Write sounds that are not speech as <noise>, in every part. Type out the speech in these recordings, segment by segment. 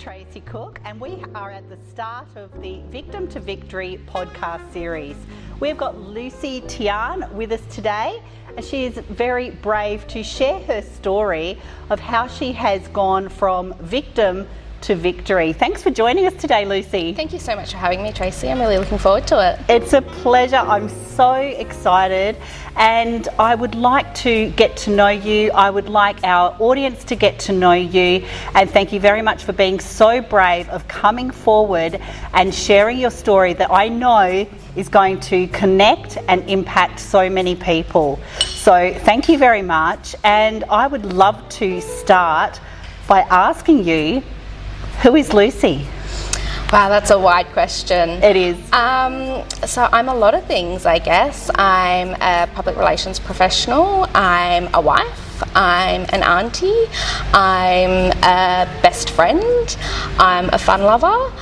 Tracey Cook, and we are at the start of the Victim to Victory podcast series. We've got Lucy Tearne with us today, and she is very brave to share her story of how she has gone from victim to victory. Thanks for joining us today, Lucy. Thank you so much for having me, Tracey. I'm really looking forward to it. It's a pleasure. I'm so excited, and I would like to get to know you. I would like our audience to get to know you, and thank you very much for being so brave of coming forward and sharing your story that I know is going to connect and impact so many people. So, thank you very much, and I would love to start by asking you who is Lucy? Wow, that's a wide question. It is. Um, so I'm a lot of things, I guess. I'm a public relations professional. I'm a wife. I'm an auntie. I'm a best friend. I'm a fun lover.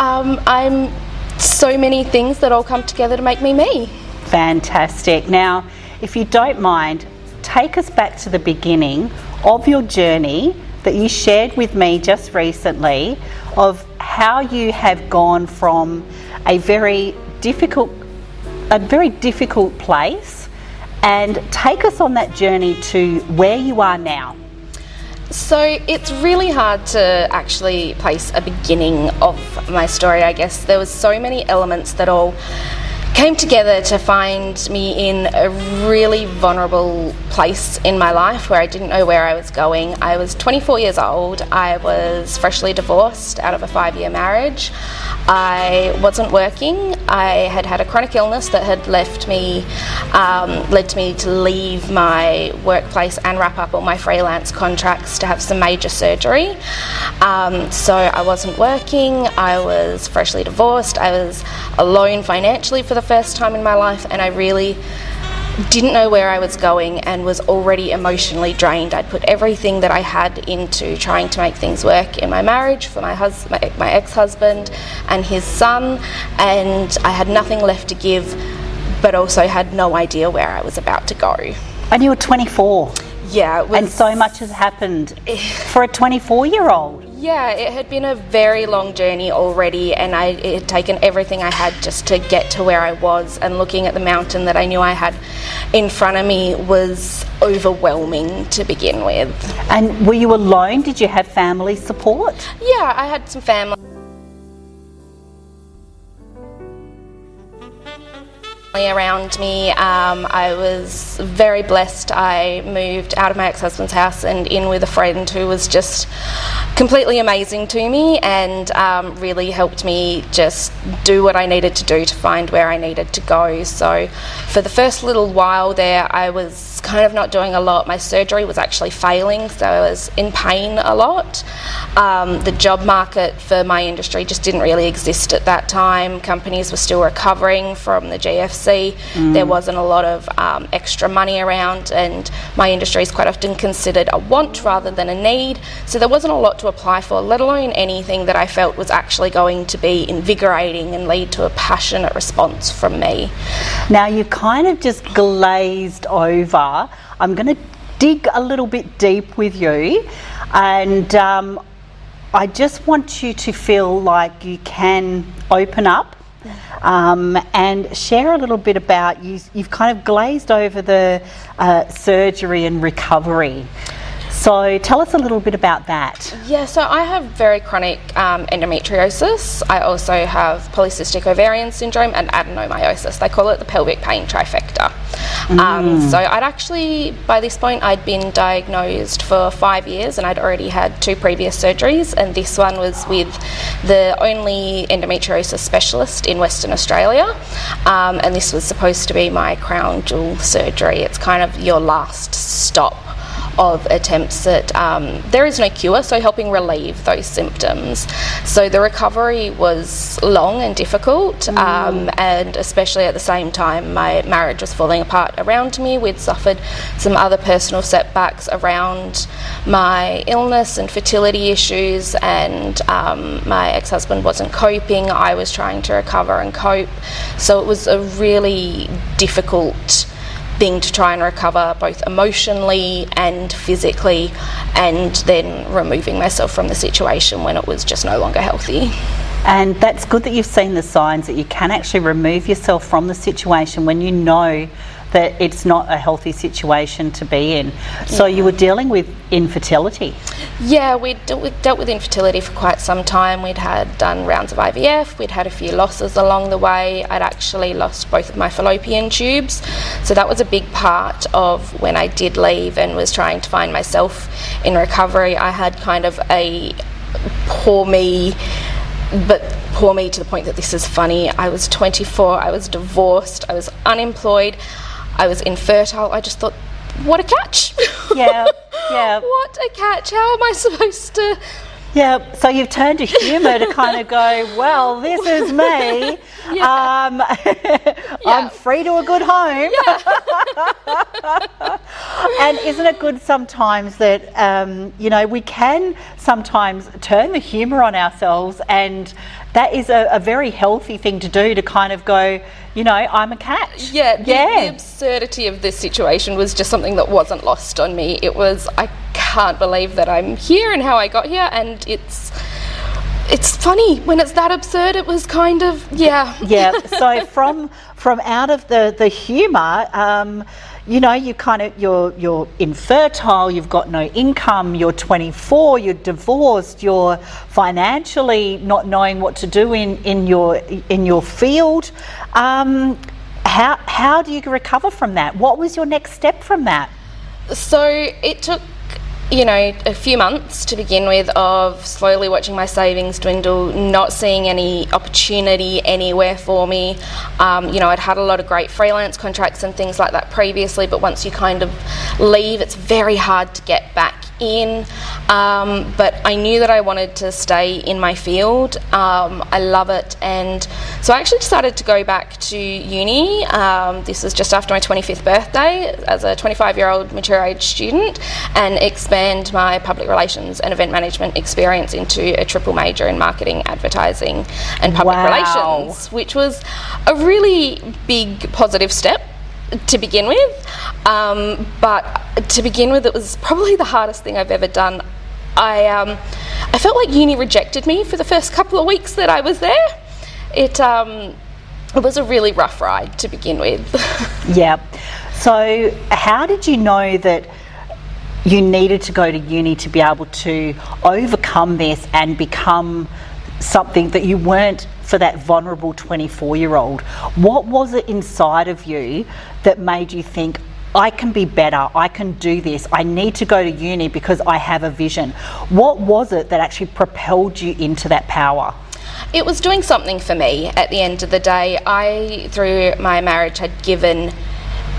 Um, I'm so many things that all come together to make me me. Fantastic. Now, if you don't mind, take us back to the beginning of your journey that you shared with me just recently of how you have gone from a very difficult a very difficult place and take us on that journey to where you are now. So it's really hard to actually place a beginning of my story, I guess. There was so many elements that all came together to find me in a really vulnerable place in my life where I didn't know where I was going. I was 24 years old. I was freshly divorced out of a five year marriage. I wasn't working. I had had a chronic illness that had left me, um, led me to leave my workplace and wrap up all my freelance contracts to have some major surgery. Um, so I wasn't working. I was freshly divorced. I was alone financially for the first time in my life, and I really didn't know where I was going and was already emotionally drained. I'd put everything that I had into trying to make things work in my marriage for my hus- my, my ex-husband and his son, and I had nothing left to give, but also had no idea where I was about to go. And you were 24. Yeah, and so much has happened for a 24 year old. Yeah, it had been a very long journey already, and I, it had taken everything I had just to get to where I was. And looking at the mountain that I knew I had in front of me was overwhelming to begin with. And were you alone? Did you have family support? Yeah, I had some family. Around me. Um, I was very blessed. I moved out of my ex husband's house and in with a friend who was just completely amazing to me and um, really helped me just do what I needed to do to find where I needed to go. So, for the first little while there, I was kind of not doing a lot. My surgery was actually failing, so I was in pain a lot. Um, the job market for my industry just didn't really exist at that time. Companies were still recovering from the GFC. Mm. There wasn't a lot of um, extra money around, and my industry is quite often considered a want rather than a need. So there wasn't a lot to apply for, let alone anything that I felt was actually going to be invigorating and lead to a passionate response from me. Now, you kind of just glazed over. I'm going to dig a little bit deep with you, and um, I just want you to feel like you can open up um, and share a little bit about you. You've kind of glazed over the uh, surgery and recovery. So tell us a little bit about that. Yeah, so I have very chronic um, endometriosis. I also have polycystic ovarian syndrome and adenomyosis. They call it the pelvic pain trifecta. Um, mm. Um, so I'd actually, by this point, I'd been diagnosed for five years and I'd already had two previous surgeries, and this one was with the only endometriosis specialist in Western Australia. Um, and this was supposed to be my crown jewel surgery. It's kind of your last stop of attempts at um, there is no cure, so helping relieve those symptoms. So the recovery was long and difficult, mm. um, and especially at the same time, my marriage was falling apart around me. We'd suffered some other personal setbacks around my illness and fertility issues, and um, my ex husband wasn't coping. I was trying to recover and cope. So it was a really difficult thing to try and recover both emotionally and physically, and then removing myself from the situation when it was just no longer healthy. And that's good that you've seen the signs that you can actually remove yourself from the situation when you know that it's not a healthy situation to be in. So yeah. you were dealing with infertility. Yeah, we'd, dealt with infertility for quite some time. We'd had done rounds of IVF. We'd had a few losses along the way. I'd actually lost both of my fallopian tubes, so that was a big part of when I did leave and was trying to find myself in recovery. I had kind of a poor me but poor me to the point that this is funny. I was 24, I was divorced, I was unemployed. I was infertile. I just thought, what a catch! Yeah, <laughs> yeah. what a catch! How am I supposed to? Yeah, so you've turned to humour to kind of go, well, this is me. <laughs> Yeah. Um. <laughs> I'm free to a good home. Yeah. <laughs> and isn't it good sometimes that, um, you know, we can sometimes turn the humour on ourselves and that is a, a, very healthy thing to do to kind of go, you know, I'm a catch. Yeah, the, yeah. the absurdity of this situation was just something that wasn't lost on me. It was, I can't believe that I'm here and how I got here, and it's it's funny when it's that absurd. It was kind of yeah. Yeah. So <laughs> from from out of the the humour, um, you know, you kind of you're you're infertile. You've got no income. You're 24. You're divorced. You're financially not knowing what to do in in your in your field. Um, how how do you recover from that? What was your next step from that? So it took you know, a few months to begin with of slowly watching my savings dwindle, not seeing any opportunity anywhere for me. Um, you know, I'd had a lot of great freelance contracts and things like that previously, but once you kind of leave, it's very hard to get back in. Um, but I knew that I wanted to stay in my field. Um, I love it. And so I actually decided to go back to uni. Um, this was just after my 25th birthday as a 25 year old mature age student and expand my public relations and event management experience into a triple major in marketing, advertising, and public wow. relations, which was a really big positive step to begin with. Um, but to begin with, it was probably the hardest thing I've ever done. I, um, I felt like uni rejected me for the first couple of weeks that I was there. It, um, it was a really rough ride to begin with. <laughs> yeah. So, how did you know that you needed to go to uni to be able to overcome this and become something that you weren't for that vulnerable 24 year old? What was it inside of you that made you think, I can be better, I can do this, I need to go to uni because I have a vision? What was it that actually propelled you into that power? It was doing something for me at the end of the day. I, through my marriage, had given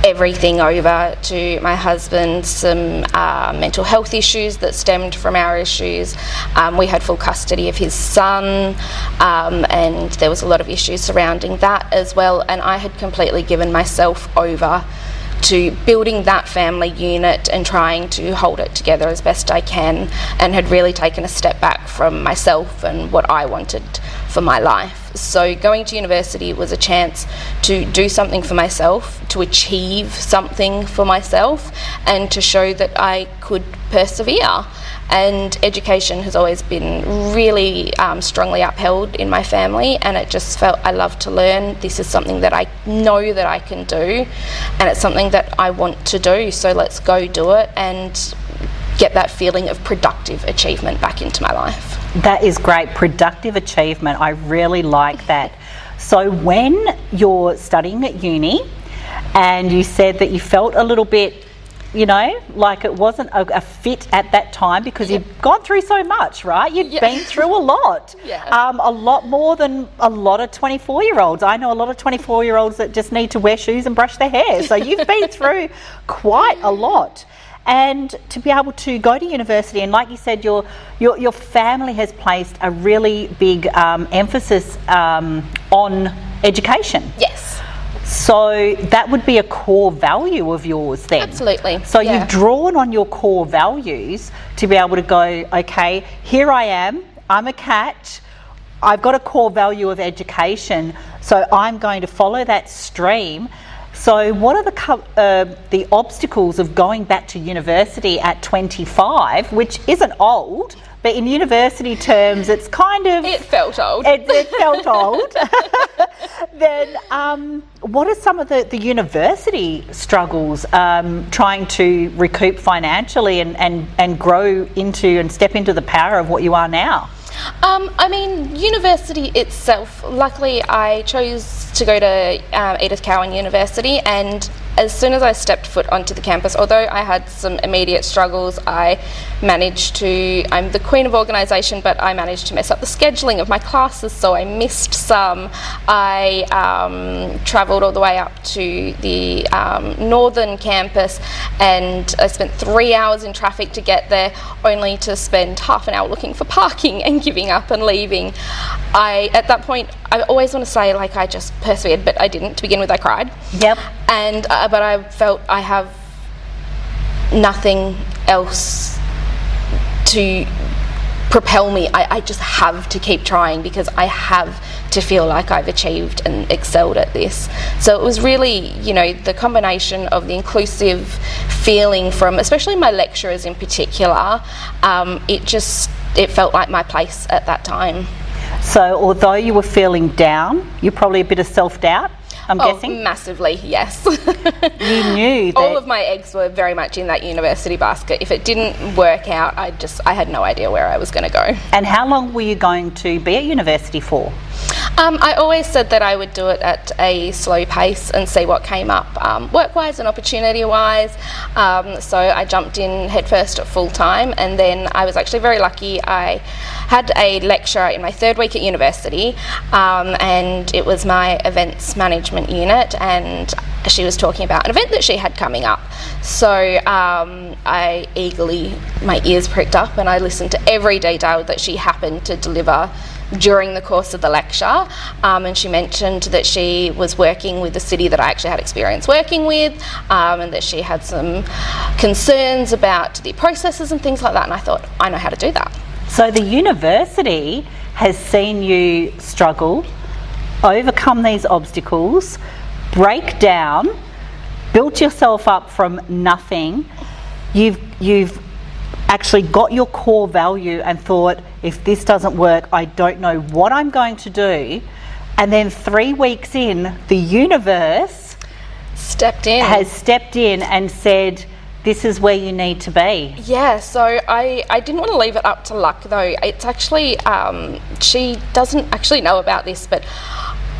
everything over to my husband, some uh, mental health issues that stemmed from our issues. Um, we had full custody of his son, um, and there was a lot of issues surrounding that as well. And I had completely given myself over to building that family unit and trying to hold it together as best I can, and had really taken a step back from myself and what I wanted for my life. So, going to university was a chance to do something for myself, to achieve something for myself, and to show that I could persevere and education has always been really um, strongly upheld in my family and it just felt I love to learn. This is something that I know that I can do and it's something that I want to do so let's go do it and get that feeling of productive achievement back into my life. That is great. Productive achievement. I really like that. So when you're studying at uni and you said that you felt a little bit you know, like it wasn't a, a fit at that time because yep. you'd gone through so much, right? you had been through a lot, <laughs> yeah. um, a lot more than a lot of 24 year olds. I know a lot of 24 year olds that just need to wear shoes and brush their hair. So you've been <laughs> through quite a lot. And to be able to go to university, and like you said, your your, your family has placed a really big um, emphasis um, on education. Yes. So that would be a core value of yours then. Absolutely. So yeah. you've drawn on your core values to be able to go, okay, here I am, I'm a cat, I've got a core value of education, so I'm going to follow that stream So, what are the uh, the obstacles of going back to university at 25, which isn't old, but in university terms, it's kind of It felt old. it, it felt old. <laughs> then, um, what are some of the, the university struggles um, trying to recoup financially and, and, and grow into and step into the power of what you are now? Um, I mean, university itself, luckily, I chose to go to um, Edith Cowan University, and as soon as I stepped foot onto the campus, although I had some immediate struggles, I managed to. I'm the queen of organisation, but I managed to mess up the scheduling of my classes, so I missed some. I um, travelled all the way up to the um, northern campus, and I spent three hours in traffic to get there, only to spend half an hour looking for parking <laughs> and giving up and leaving. I at that point, I always want to say like I just persevered, but I didn't. To begin with, I cried Yep. And uh, but I felt I have nothing else to propel me. I, I just have to keep trying because I have to feel like I've achieved and excelled at this. So it was really, you know, the combination of the inclusive feeling from, especially my lecturers in particular. Um, it just it felt like my place at that time. So, although you were feeling down, you're probably a bit of self doubt, I'm Oh, guessing. massively, yes. <laughs> You knew that. all of my eggs were very much in that university basket. If it didn't work out, I just I had no idea where I was going to go. and how long were you going to be at university for? Um, I always said that I would do it at a slow pace and see what came up, um, work-wise and opportunity-wise. Um, so I jumped in headfirst at full time, and then I was actually very lucky. I had a lecture in my third week at university, um, and it was my events management unit, and she was talking about an event that she had coming up. So um, I eagerly, my ears pricked up, and I listened to every detail that she happened to deliver during the course of the lecture. Um, and she mentioned that she was working with the city that I actually had experience working with, um, and that she had some concerns about the processes and things like that. And I thought, I know how to do that. So, the university has seen you struggle, overcome these obstacles, break down, built yourself up from nothing. You've, you've actually got your core value and thought, if this doesn't work, I don't know what I'm going to do. And then three weeks in, the universe Stepped in. has stepped in and said, This is where you need to be. Yeah, so I, I didn't want to leave it up to luck though. It's actually, um, she doesn't actually know about this, but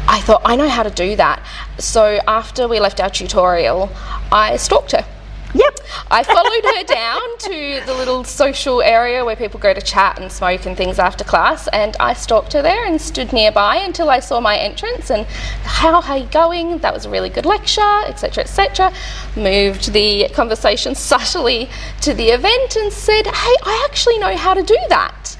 I thought, I know how to do that. So after we left our tutorial, I stalked her. Yep. I followed her down to the little social area where people go to chat and smoke and things after class, and I stalked her there and stood nearby until I saw my entrance and how are you going? That was a really good lecture, etc., etc. Moved the conversation <laughs> subtly to the event and said, "Hey, I actually know how to do that."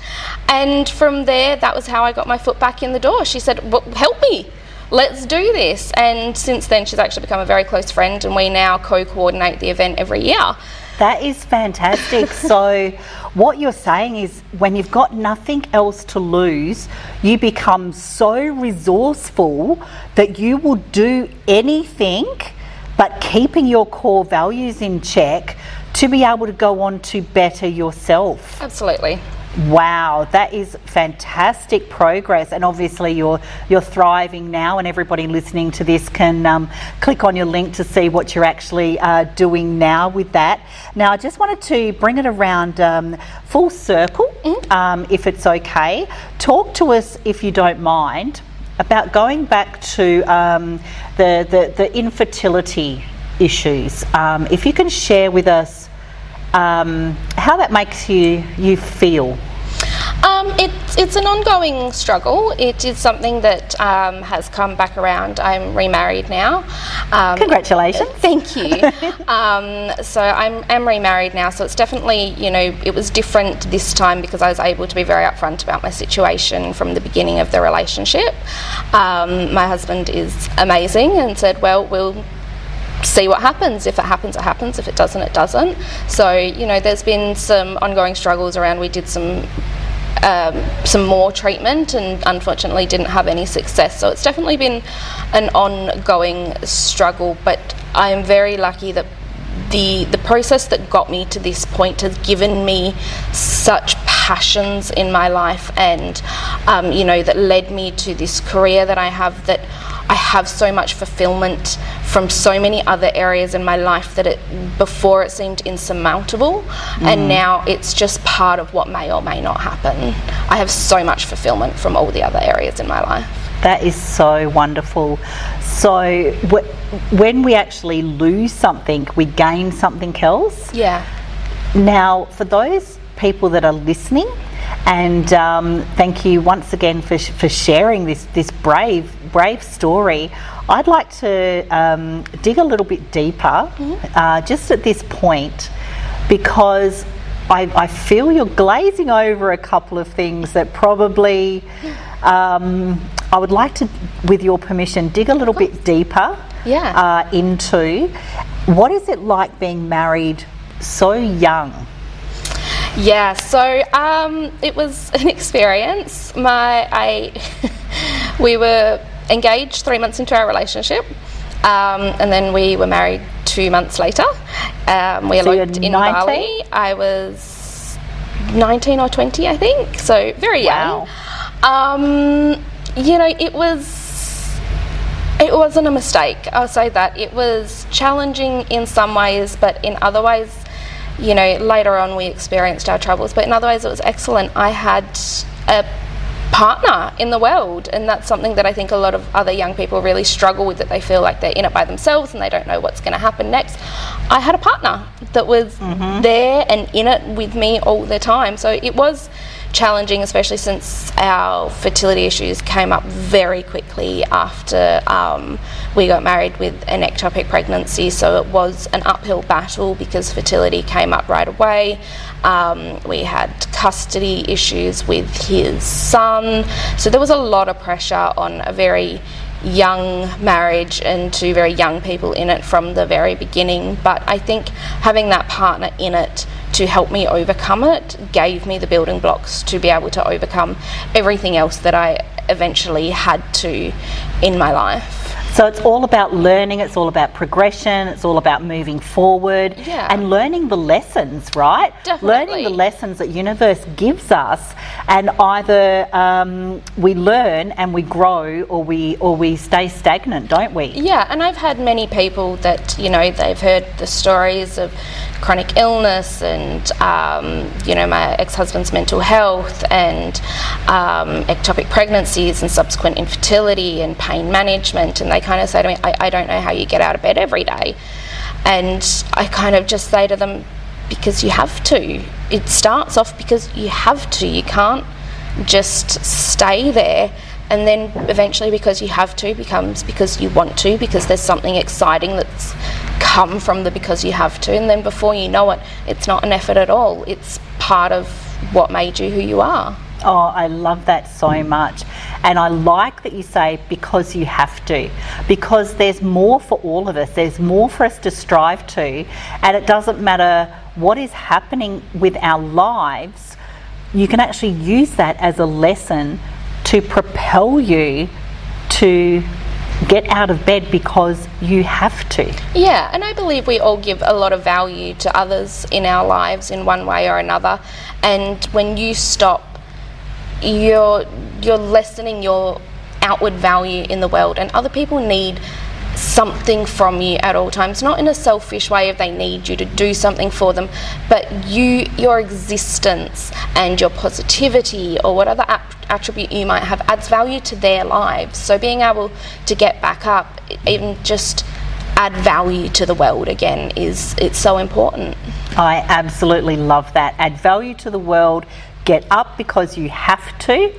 And from there, that was how I got my foot back in the door. She said, well, "Help me." Let's do this. And since then, she's actually become a very close friend, and we now co coordinate the event every year. That is fantastic. <laughs> so, what you're saying is when you've got nothing else to lose, you become so resourceful that you will do anything but keeping your core values in check to be able to go on to better yourself. Absolutely. Wow, that is fantastic progress, and obviously you're you're thriving now, and everybody listening to this can um, click on your link to see what you're actually uh, doing now with that. Now, I just wanted to bring it around um, full circle, um, if it's okay. Talk to us, if you don't mind, about going back to um, the, the the infertility issues. Um, if you can share with us um, how that makes you you feel. Um, it's, it's an ongoing struggle. It is something that um, has come back around. I'm remarried now. Um, Congratulations. Thank you. <laughs> um, so I'm am remarried now. So it's definitely you know it was different this time because I was able to be very upfront about my situation from the beginning of the relationship. Um, my husband is amazing and said, well, we'll see what happens. If it happens, it happens. If it doesn't, it doesn't. So, you know, there's been some ongoing struggles around. We did some um, some more treatment and unfortunately didn't have any success. So it's definitely been an ongoing struggle, but I am very lucky that the the process that got me to this point has given me such passions in my life and um, you know that led me to this career that I have that I have so much fulfillment from so many other areas in my life that it before it seemed insurmountable mm. and now it's just part of what may or may not happen. I have so much fulfillment from all the other areas in my life. That is so wonderful. So wh- when we actually lose something, we gain something else. Yeah. Now, for those people that are listening, and um, thank you once again for, for sharing this this brave brave story. I'd like to um, dig a little bit deeper, mm-hmm. uh, just at this point, because I, I, feel you're glazing over a couple of things that probably um, I would like to, with your permission, dig a little bit deeper yeah. uh, into what is it like being married so young? Yeah, so um, it was <laughs> an experience. My, I, <laughs> we were engaged three months into our relationship, um, and then we were married two months later. Um, we so eloped in Bali. I was 19 or 20, I think, so very wow. young. Um, you know, it was. It wasn't a mistake, I'll say that. It was challenging in some ways, but in other ways, you know, later on we experienced our troubles, but in other ways it was excellent. I had a partner in the world. And that's something that I think a lot of other young people really struggle with that they feel like they're in it by themselves and they don't know what's going to happen next. I had a partner that was mm-hmm. there and in it with me all the time. So it was challenging, especially since our fertility issues came up very quickly after um, we got married with an ectopic pregnancy. So it was an uphill battle because fertility came up right away. Um, we had custody issues with his son. So there was a lot of pressure on a very young marriage and two very young people in it from the very beginning. But I think having that partner in it to help me overcome it gave me the building blocks to be able to overcome everything else that I eventually had to in my life. So it's all about learning, it's all about progression, it's all about moving forward yeah. and learning the lessons, right? Definitely. Learning the lessons that universe gives us and either um, we learn and we grow or we or we stay stagnant, don't we? Yeah, and I've had many people that, you know, they've heard the stories of chronic illness and um, you know my ex-husband's mental health and um, ectopic pregnancies and subsequent infertility and pain management and they kind of say to me I, I don't know how you get out of bed every day. And I kind of just say to them because you have to. It starts off because you have to. You can't just stay there and then eventually because you have to becomes because you want to because there's something exciting that's come from the because you have to. And then before you know it it's not an effort at all. It's part of what made you who you are. Oh, I love that so much. And I like that you say because you have to, because there's more for all of us, there's more for us to strive to, and it doesn't matter what is happening with our lives, you can actually use that as a lesson to propel you to get out of bed because you have to. Yeah, and I believe we all give a lot of value to others in our lives in one way or another. And when you stop, you're you're lessening your outward value in the world and other people need something from you at all times not in a selfish way if they need you to do something for them but you your existence and your positivity or whatever attribute you might have adds value to their lives. So being able to get back up even just add value to the world again is it's so important. I absolutely love that. Add value to the world get up because you have to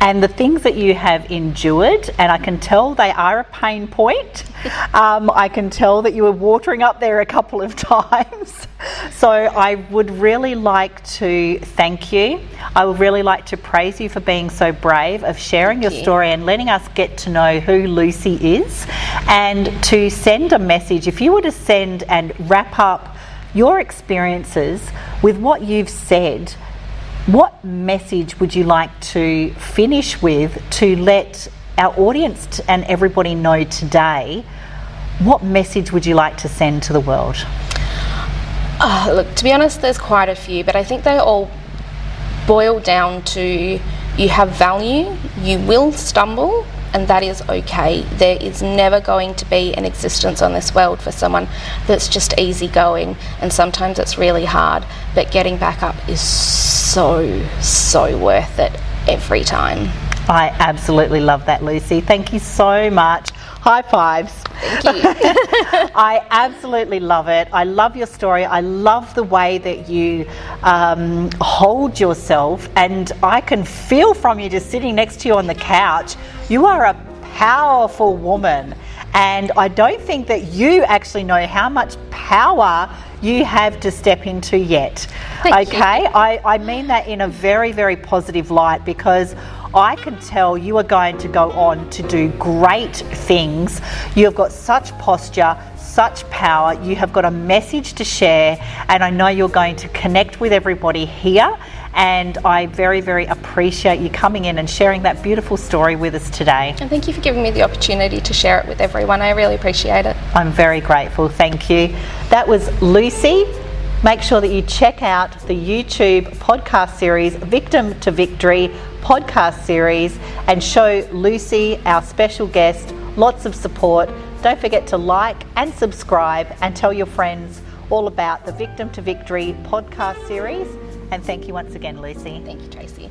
and the things that you have endured, and I can tell they are a pain point. <laughs> Um, I can tell that you were watering up there a couple of <laughs> times. So I would really like to thank you. I would really like to praise you for being so brave, of sharing your story and letting us get to know who Lucy is, and to send a message. If you were to send and wrap up your experiences with what you've said What message would you like to finish with to let our audience and everybody know today? What message would you like to send to the world? Uh, look, to be honest, there's quite a few, but I think they all boil down to you have value, you will stumble, and that is okay. There is never going to be an existence on this world for someone that's just easygoing, and sometimes it's really hard, but getting back up is so, so worth it every time. I absolutely love that, Lucy. Thank you so much. High fives. Thank you. <laughs> I absolutely love it. I love your story. I love the way that you um, hold yourself, and I can feel from you just sitting next to you on the couch. You are a powerful woman, and I don't think that you actually know how much power you have to step into yet. Thank you. okay, I, I mean that in a very, very positive light because I can tell you are going to go on to do great things. You have got such posture, such power. You have got a message to share, and I know you're going to connect with everybody here. And I very, very appreciate you coming in and sharing that beautiful story with us today. and thank you for giving me the opportunity to share it with everyone. I really appreciate it. I'm very grateful. Thank you. That was Lucy. Make sure that you check out the YouTube podcast series, Victim to Victory podcast series, and show Lucy, our special guest, lots of support. Don't forget to like and subscribe and tell your friends all about the Victim to Victory podcast series. And thank you once again, Lucy. Thank you, Tracey.